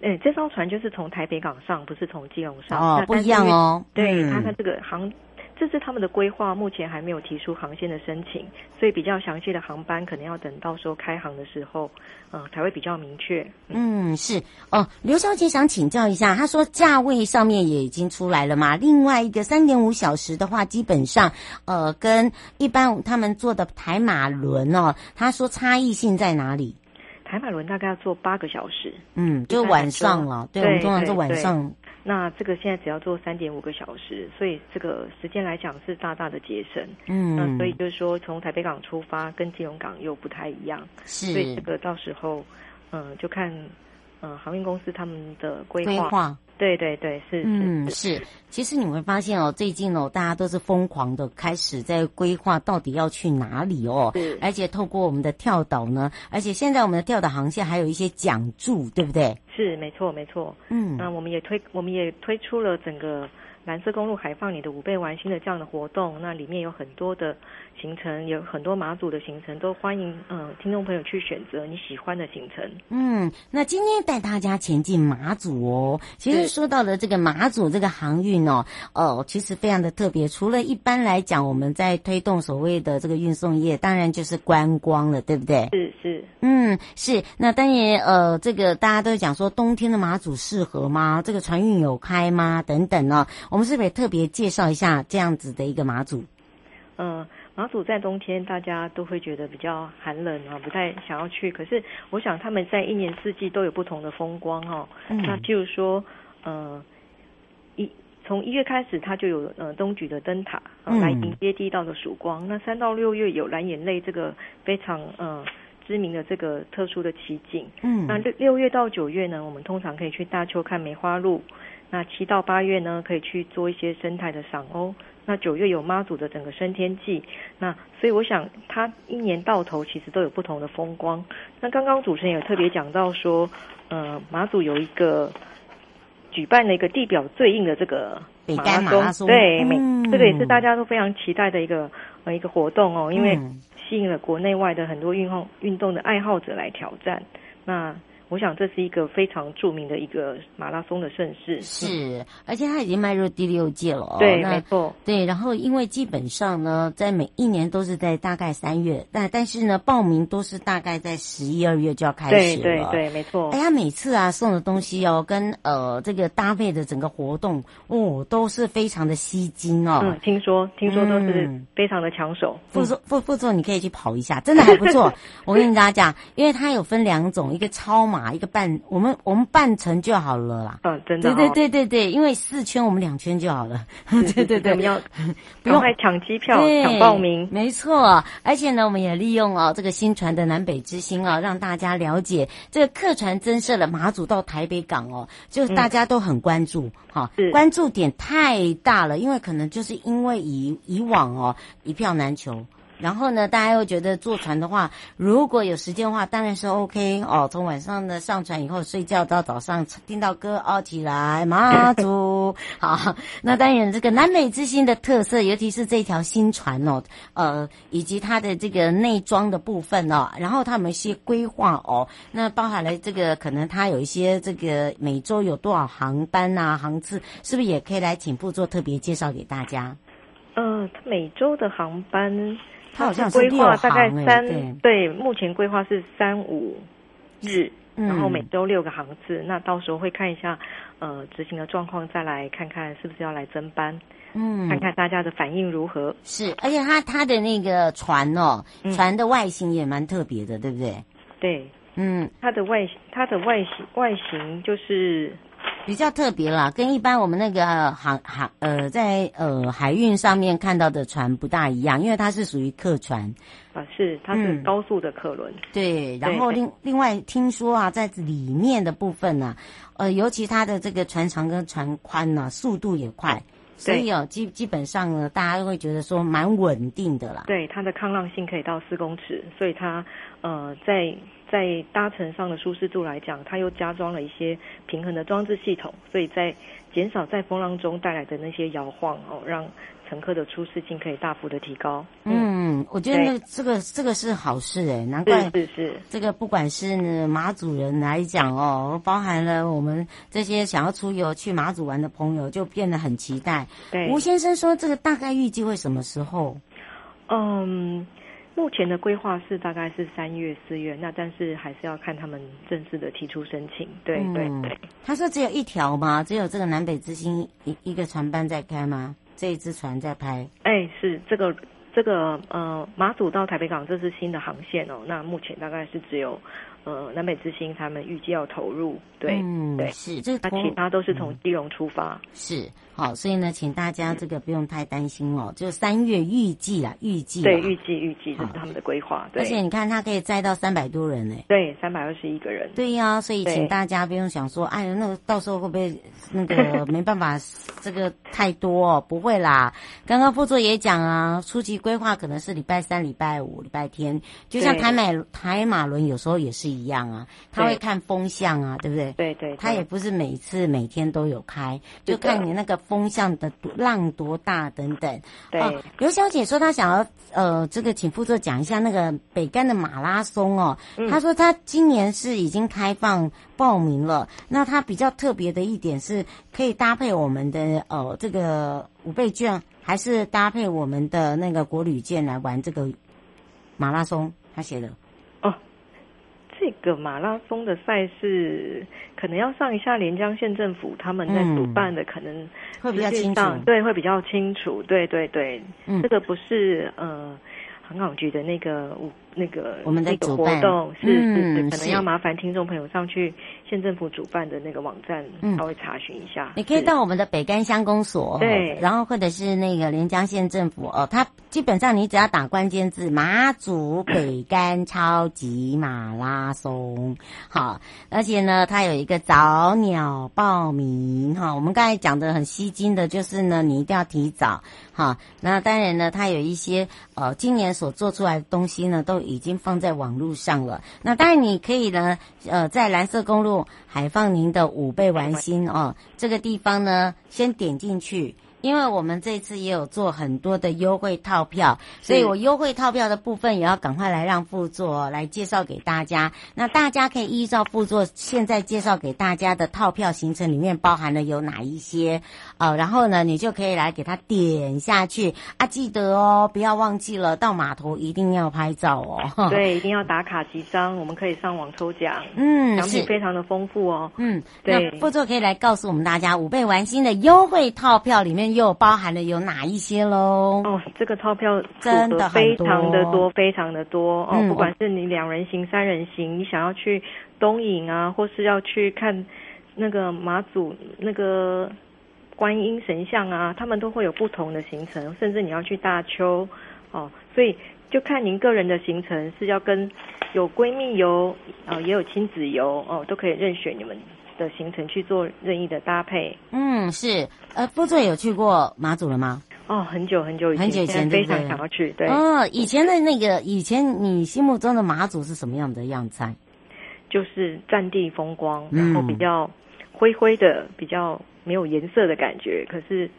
哎，这艘船就是从台北港上，不是从基隆上哦，不一样哦。对，他的这个航。这是他们的规划，目前还没有提出航线的申请，所以比较详细的航班可能要等到时候开航的时候，呃，才会比较明确。嗯，是哦。刘小姐想请教一下，她说价位上面也已经出来了嘛？另外一个三点五小时的话，基本上呃，跟一般他们坐的台马轮哦，她说差异性在哪里？台马轮大概要坐八个小时，嗯，就晚上了。对，对，我们通常是晚上。那这个现在只要做三点五个小时，所以这个时间来讲是大大的节省。嗯，那所以就是说从台北港出发跟金融港又不太一样，是，所以这个到时候，嗯、呃，就看。嗯，航运公司他们的规划，规划，对对对，是，嗯，是，是。其实你会发现哦，最近哦，大家都是疯狂的开始在规划到底要去哪里哦，是。而且透过我们的跳岛呢，而且现在我们的跳岛航线还有一些讲助，对不对？是，没错，没错。嗯，那我们也推，我们也推出了整个。蓝色公路海放你的五倍玩心的这样的活动，那里面有很多的行程，有很多马祖的行程，都欢迎嗯、呃、听众朋友去选择你喜欢的行程。嗯，那今天带大家前进马祖哦。其实说到了这个马祖这个航运哦，哦，其实非常的特别。除了一般来讲，我们在推动所谓的这个运送业，当然就是观光了，对不对？是是。是，嗯，是。那当然，呃，这个大家都讲说，冬天的马祖适合吗？这个船运有开吗？等等呢、哦，我们是不是也特别介绍一下这样子的一个马祖？嗯、呃，马祖在冬天大家都会觉得比较寒冷啊，不太想要去。可是我想他们在一年四季都有不同的风光哦。嗯、那譬如说，呃，一从一月开始，它就有呃东莒的灯塔、呃、来迎接第一道的曙光。嗯、那三到六月有蓝眼泪这个非常呃知名的这个特殊的奇景。嗯。那六六月到九月呢，我们通常可以去大邱看梅花鹿。那七到八月呢，可以去做一些生态的赏鸥。那九月有妈祖的整个升天祭，那所以我想，它一年到头其实都有不同的风光。那刚刚主持人有特别讲到说，呃，马祖有一个举办了一个地表最硬的这个马拉松，马拉松对，每、嗯、这个也是大家都非常期待的一个呃一个活动哦，因为吸引了国内外的很多运动运动的爱好者来挑战。那我想这是一个非常著名的一个马拉松的盛事，是，而且它已经迈入第六届了哦。对，没错。对，然后因为基本上呢，在每一年都是在大概三月，但但是呢，报名都是大概在十一二月就要开始了。对对对，没错。哎呀，每次啊送的东西哦，跟呃这个搭配的整个活动哦，都是非常的吸睛哦。嗯，听说听说都是非常的抢手。副座副副座，你可以去跑一下，真的还不错。我跟大家讲，因为它有分两种，一个超马。马一个半，我们我们半程就好了啦。嗯，真的、哦。对对对对对，因为四圈我们两圈就好了。对对对，我们要不用还抢机票、抢报名。没错，而且呢，我们也利用哦这个新船的南北之星啊、哦，让大家了解这个客船增设了马祖到台北港哦，就是大家都很关注哈，嗯哦、关注点太大了，因为可能就是因为以以往哦一票难求。然后呢，大家又觉得坐船的话，如果有时间的话，当然是 OK 哦。从晚上呢上船以后睡觉到早上听到歌哦，起来妈祖好。那当然，这个南美之星的特色，尤其是这条新船哦，呃，以及它的这个内装的部分哦，然后它有一些规划哦，那包含了这个可能它有一些这个每周有多少航班啊航次，是不是也可以来请部座特别介绍给大家？呃，每周的航班。它好像是规划大概三对，目前规划是三五日，嗯、然后每周六个航次。那到时候会看一下，呃，执行的状况，再来看看是不是要来增班，嗯，看看大家的反应如何。是，而且它它的那个船哦，嗯、船的外形也蛮特别的，对不对？对，嗯，它的外它的外形外形就是。比较特别啦，跟一般我们那个航航呃在呃海运上面看到的船不大一样，因为它是属于客船啊，是它是高速的客轮。嗯、对，然后另另外听说啊，在里面的部分呢、啊，呃，尤其它的这个船长跟船宽呢、啊，速度也快，所以哦基基本上呢，大家都会觉得说蛮稳定的啦。对，它的抗浪性可以到四公尺，所以它呃在。在搭乘上的舒适度来讲，它又加装了一些平衡的装置系统，所以在减少在风浪中带来的那些摇晃哦，让乘客的舒适性可以大幅的提高。嗯，嗯我觉得这个这个是好事诶，难怪是是这个不管是马祖人来讲哦，包含了我们这些想要出游去马祖玩的朋友，就变得很期待。对，吴先生说这个大概预计会什么时候？嗯。目前的规划是大概是三月四月，那但是还是要看他们正式的提出申请。对对对，他说只有一条吗？只有这个南北之星一一个船班在开吗？这一只船在拍？哎，是这个这个呃马祖到台北港这是新的航线哦。那目前大概是只有。呃，南北之星他们预计要投入，对，嗯、对，是这个，那其他都是从基隆出发，嗯、是好，所以呢，请大家这个不用太担心哦，就三月预计啦，预计对，预计预计这是他们的规划，对，而且你看，它可以载到三百多人呢，对，三百二十一个人，对呀、啊，所以请大家不用想说，哎，那个到时候会不会 那个没办法，这个太多、哦，不会啦。刚刚副座也讲啊，初期规划可能是礼拜三、礼拜五、礼拜天，就像台马台马轮有时候也是。一样啊，他会看风向啊，对，对不对？对，对对，他也不是每次每天都有开，就看你那个风向的浪多大等等。对，刘、啊、小姐说她想要呃，这个请副座讲一下那个北干的马拉松哦。嗯、她说她今年是已经开放报名了，那她比较特别的一点是可以搭配我们的呃这个五倍券，还是搭配我们的那个国旅券来玩这个马拉松？她写的。这个马拉松的赛事，可能要上一下连江县政府他们在主办的，可能会比较清楚，对，会比较清楚，对对对，嗯、这个不是呃。航港局的那个那个我们的那个活动是是是，可能要麻烦听众朋友上去县政府主办的那个网站稍微查询一下。你可以到我们的北干乡公所，对，然后或者是那个连江县政府哦，它基本上你只要打关键字“马祖北干超级马拉松”，好，而且呢，它有一个早鸟报名哈。我们刚才讲的很吸睛的就是呢，你一定要提早。好，那当然呢，它有一些呃，今年所做出来的东西呢，都已经放在网络上了。那当然你可以呢，呃，在蓝色公路海放您的五倍玩心哦，这个地方呢，先点进去。因为我们这次也有做很多的优惠套票，所以我优惠套票的部分也要赶快来让副座来介绍给大家。那大家可以依照副座现在介绍给大家的套票行程里面包含了有哪一些，呃，然后呢，你就可以来给他点下去啊，记得哦，不要忘记了到码头一定要拍照哦。对，一定要打卡几张，我们可以上网抽奖。嗯，奖品非常的丰富哦。嗯，对，那副座可以来告诉我们大家五倍玩心的优惠套票里面。又包含了有哪一些喽？哦，这个钞票真的非常的多，非常的多哦。不管是你两人行、三人行，你想要去东引啊，或是要去看那个马祖那个观音神像啊，他们都会有不同的行程。甚至你要去大邱哦，所以就看您个人的行程是要跟有闺蜜游啊，也有亲子游哦，都可以任选你们的行程去做任意的搭配。嗯，是。呃，副座有去过马祖了吗？哦，很久很久以前，很久以前非常想要去。对。哦，以前的那个，以前你心目中的马祖是什么样的样子？就是占地风光，然后比较灰灰的，嗯、比较没有颜色的感觉。可是。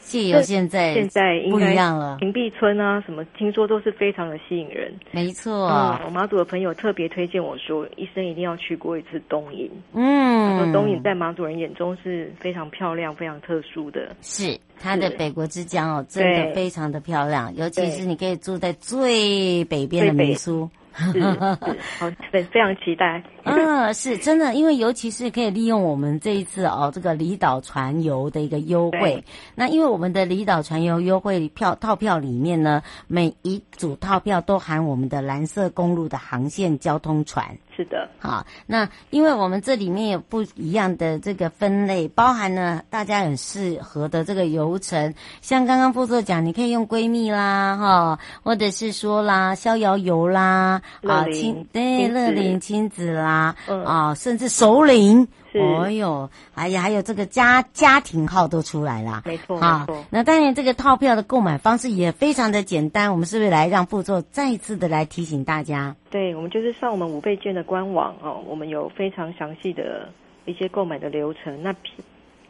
借由现在现在不一样了，平壁村啊，什么听说都是非常的吸引人。没错，嗯，我马祖的朋友特别推荐我说，一生一定要去过一次东引。嗯，说东引在马祖人眼中是非常漂亮、非常特殊的。是它的北国之江哦，真的非常的漂亮，尤其是你可以住在最北边的民宿。是，好，对，非常期待。嗯，是真的，因为尤其是可以利用我们这一次哦，这个离岛船游的一个优惠。那因为我们的离岛船游优惠票套票里面呢，每一组套票都含我们的蓝色公路的航线交通船。是的，好，那因为我们这里面有不一样的这个分类，包含了大家很适合的这个游程，像刚刚副座讲，你可以用闺蜜啦，哈，或者是说啦，逍遥游啦，啊，亲对乐龄亲子啦，嗯、啊，甚至首领。哦哟，哎呀，还有这个家家庭号都出来了，没错，啊，那当然这个套票的购买方式也非常的简单，我们是不是来让副座再一次的来提醒大家？对，我们就是上我们五倍券的官网哦，我们有非常详细的一些购买的流程，那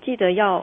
记得要。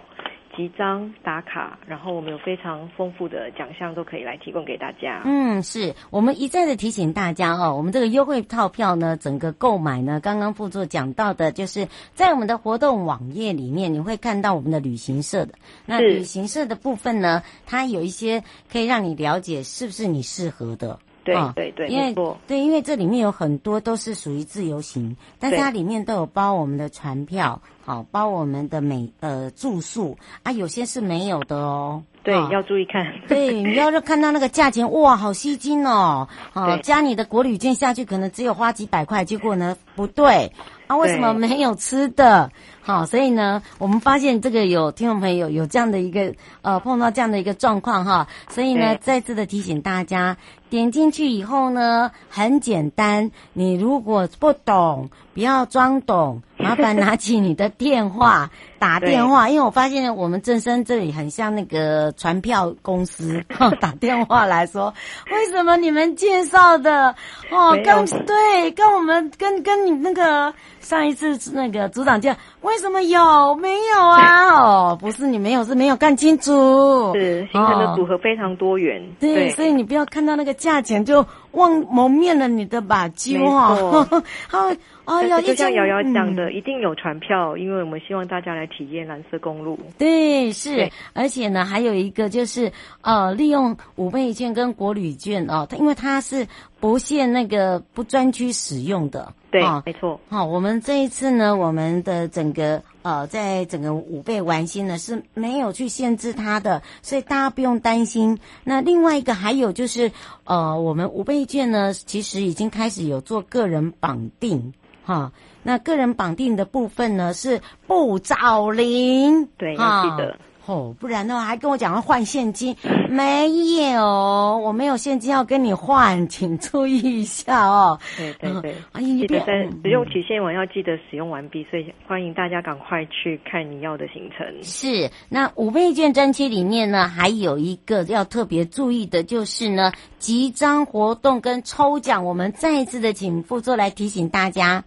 集章打卡，然后我们有非常丰富的奖项都可以来提供给大家。嗯，是我们一再的提醒大家哦，我们这个优惠套票呢，整个购买呢，刚刚副座讲到的，就是在我们的活动网页里面，你会看到我们的旅行社的。那旅行社的部分呢，它有一些可以让你了解是不是你适合的。对对对，因为对，因为这里面有很多都是属于自由行，但是它里面都有包我们的船票，好包我们的美呃住宿啊，有些是没有的哦。对，要注意看。对，你要是看到那个价钱，哇，好吸睛哦！好，加你的国旅券下去，可能只有花几百块，结果呢，不对啊，为什么没有吃的？好，所以呢，我们发现这个有听众朋友有这样的一个呃碰到这样的一个状况哈，所以呢，再次的提醒大家，点进去以后呢，很简单，你如果不懂，不要装懂，麻烦拿起你的电话 打电话，因为我发现我们正声这里很像那个传票公司，打电话来说，为什么你们介绍的？哦，跟对跟我们跟跟你那个上一次那个组长讲为。什么有没有啊？哦，不是你没有，是没有看清楚。是形成的组合非常多元。哦、对，对，所以你不要看到那个价钱就忘蒙面了你的把揪哈。好，哦，有就像瑶瑶讲的、嗯，一定有船票，因为我们希望大家来体验蓝色公路。对，是，而且呢，还有一个就是呃，利用五倍券跟国旅券哦，它因为它是不限那个不专区使用的。对，哦、没错。好、哦，我们这一次呢，我们的整个呃，在整个五倍玩心呢是没有去限制它的，所以大家不用担心。那另外一个还有就是呃，我们五倍券呢，其实已经开始有做个人绑定。哈，那个人绑定的部分呢是不找零，对，要记得哦，不然的话还跟我讲要换现金，没有，我没有现金要跟你换，请注意一下哦。对对对，哎，记得在使用期限完要记得使用完毕，所以欢迎大家赶快去看你要的行程。是，那五倍券专区里面呢，还有一个要特别注意的就是呢，集章活动跟抽奖，我们再一次的请副座来提醒大家。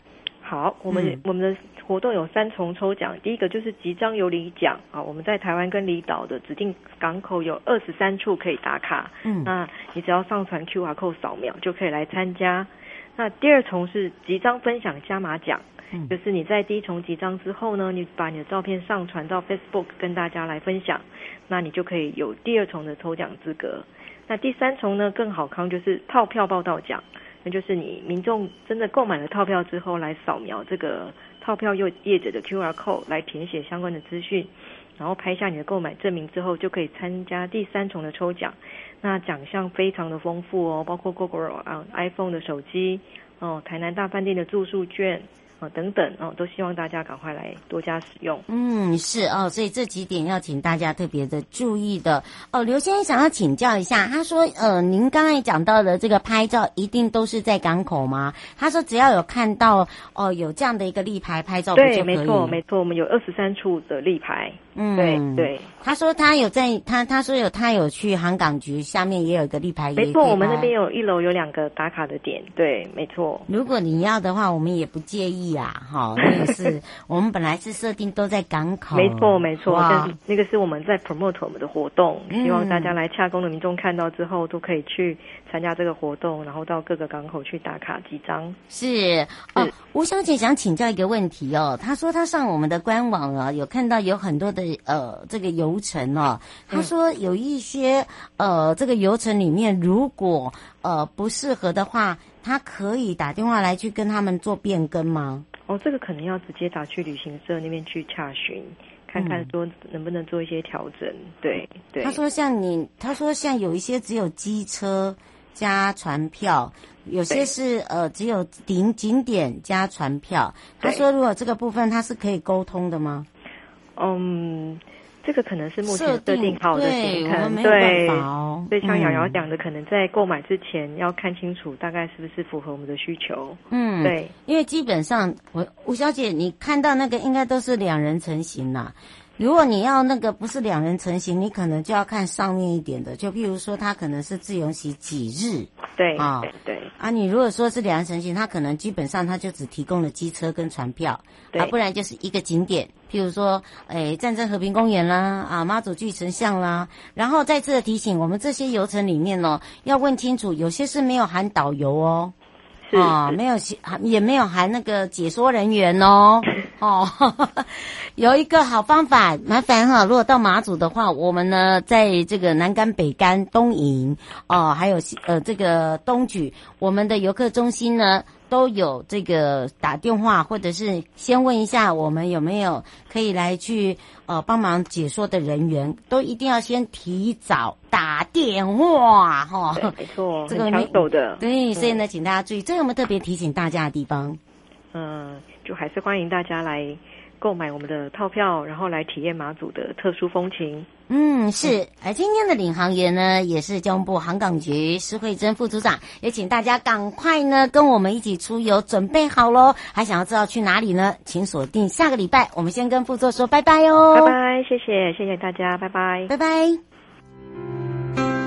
好，我们、嗯、我们的活动有三重抽奖，第一个就是集章有礼奖啊，我们在台湾跟离岛的指定港口有二十三处可以打卡，嗯，那你只要上传 QR code 扫描就可以来参加。那第二重是集章分享加码奖，嗯，就是你在第一重集章之后呢，你把你的照片上传到 Facebook 跟大家来分享，那你就可以有第二重的抽奖资格。那第三重呢更好康，就是套票报道奖。那就是你民众真的购买了套票之后，来扫描这个套票业业者的 QR code，来填写相关的资讯，然后拍下你的购买证明之后，就可以参加第三重的抽奖。那奖项非常的丰富哦，包括 Google 啊 iPhone 的手机哦，台南大饭店的住宿券。哦，等等哦，都希望大家赶快来多加使用。嗯，是哦，所以这几点要请大家特别的注意的哦。刘先生想要请教一下，他说，呃，您刚才讲到的这个拍照一定都是在港口吗？他说只要有看到哦有这样的一个立牌拍照？对，没错，没错，我们有二十三处的立牌。嗯，对对。他说他有在他他说有他有去航港局下面也有一个立牌。没错，我们那边有一楼有两个打卡的点。对，没错。如果你要的话，我们也不介意。呀，哈，那个是 我们本来是设定都在港口，没错没错，但是那个是我们在 promote 我们的活动，希望大家来洽公的民众看到之后都可以去参加这个活动，然后到各个港口去打卡几张。是哦，吴小姐想请教一个问题哦，她说她上我们的官网啊，有看到有很多的呃这个游程哦，她说有一些呃这个游程里面如果呃不适合的话。他可以打电话来去跟他们做变更吗？哦，这个可能要直接打去旅行社那边去洽询，看看说能不能做一些调整。嗯、对对。他说像你，他说像有一些只有机车加船票，有些是呃只有景景点加船票。他说如果这个部分他是可以沟通的吗？嗯。这个可能是目前设定好的行程，对，对，所以像瑶瑶讲的，可能在购买之前要看清楚，大概是不是符合我们的需求。嗯，对，因为基本上，我吴小姐，你看到那个应该都是两人成型啦。如果你要那个不是两人成行，你可能就要看上面一点的，就譬如说他可能是自由行几日，对啊，对，对啊，你如果说是两人成行，他可能基本上他就只提供了机车跟船票，啊，不然就是一个景点，譬如说，诶，战争和平公园啦，啊，妈祖巨神像啦，然后再次的提醒，我们这些游程里面哦，要问清楚，有些是没有含导游哦。啊、哦，没有也没有含那个解说人员哦。哦，有一个好方法，麻烦哈，如果到马祖的话，我们呢在这个南竿、北竿、东营哦，还有呃这个东莒，我们的游客中心呢。都有这个打电话，或者是先问一下我们有没有可以来去呃帮忙解说的人员，都一定要先提早打电话哈。没错，这个抢手的。对，所以呢，请大家注意，这有没有特别提醒大家的地方？嗯，就还是欢迎大家来购买我们的套票，然后来体验马祖的特殊风情。嗯，是。而今天的领航员呢，也是交通部航港局施慧珍副组长，也请大家赶快呢跟我们一起出游，准备好喽。还想要知道去哪里呢？请锁定下个礼拜。我们先跟副座说拜拜哦。拜拜，谢谢，谢谢大家，拜拜，拜拜。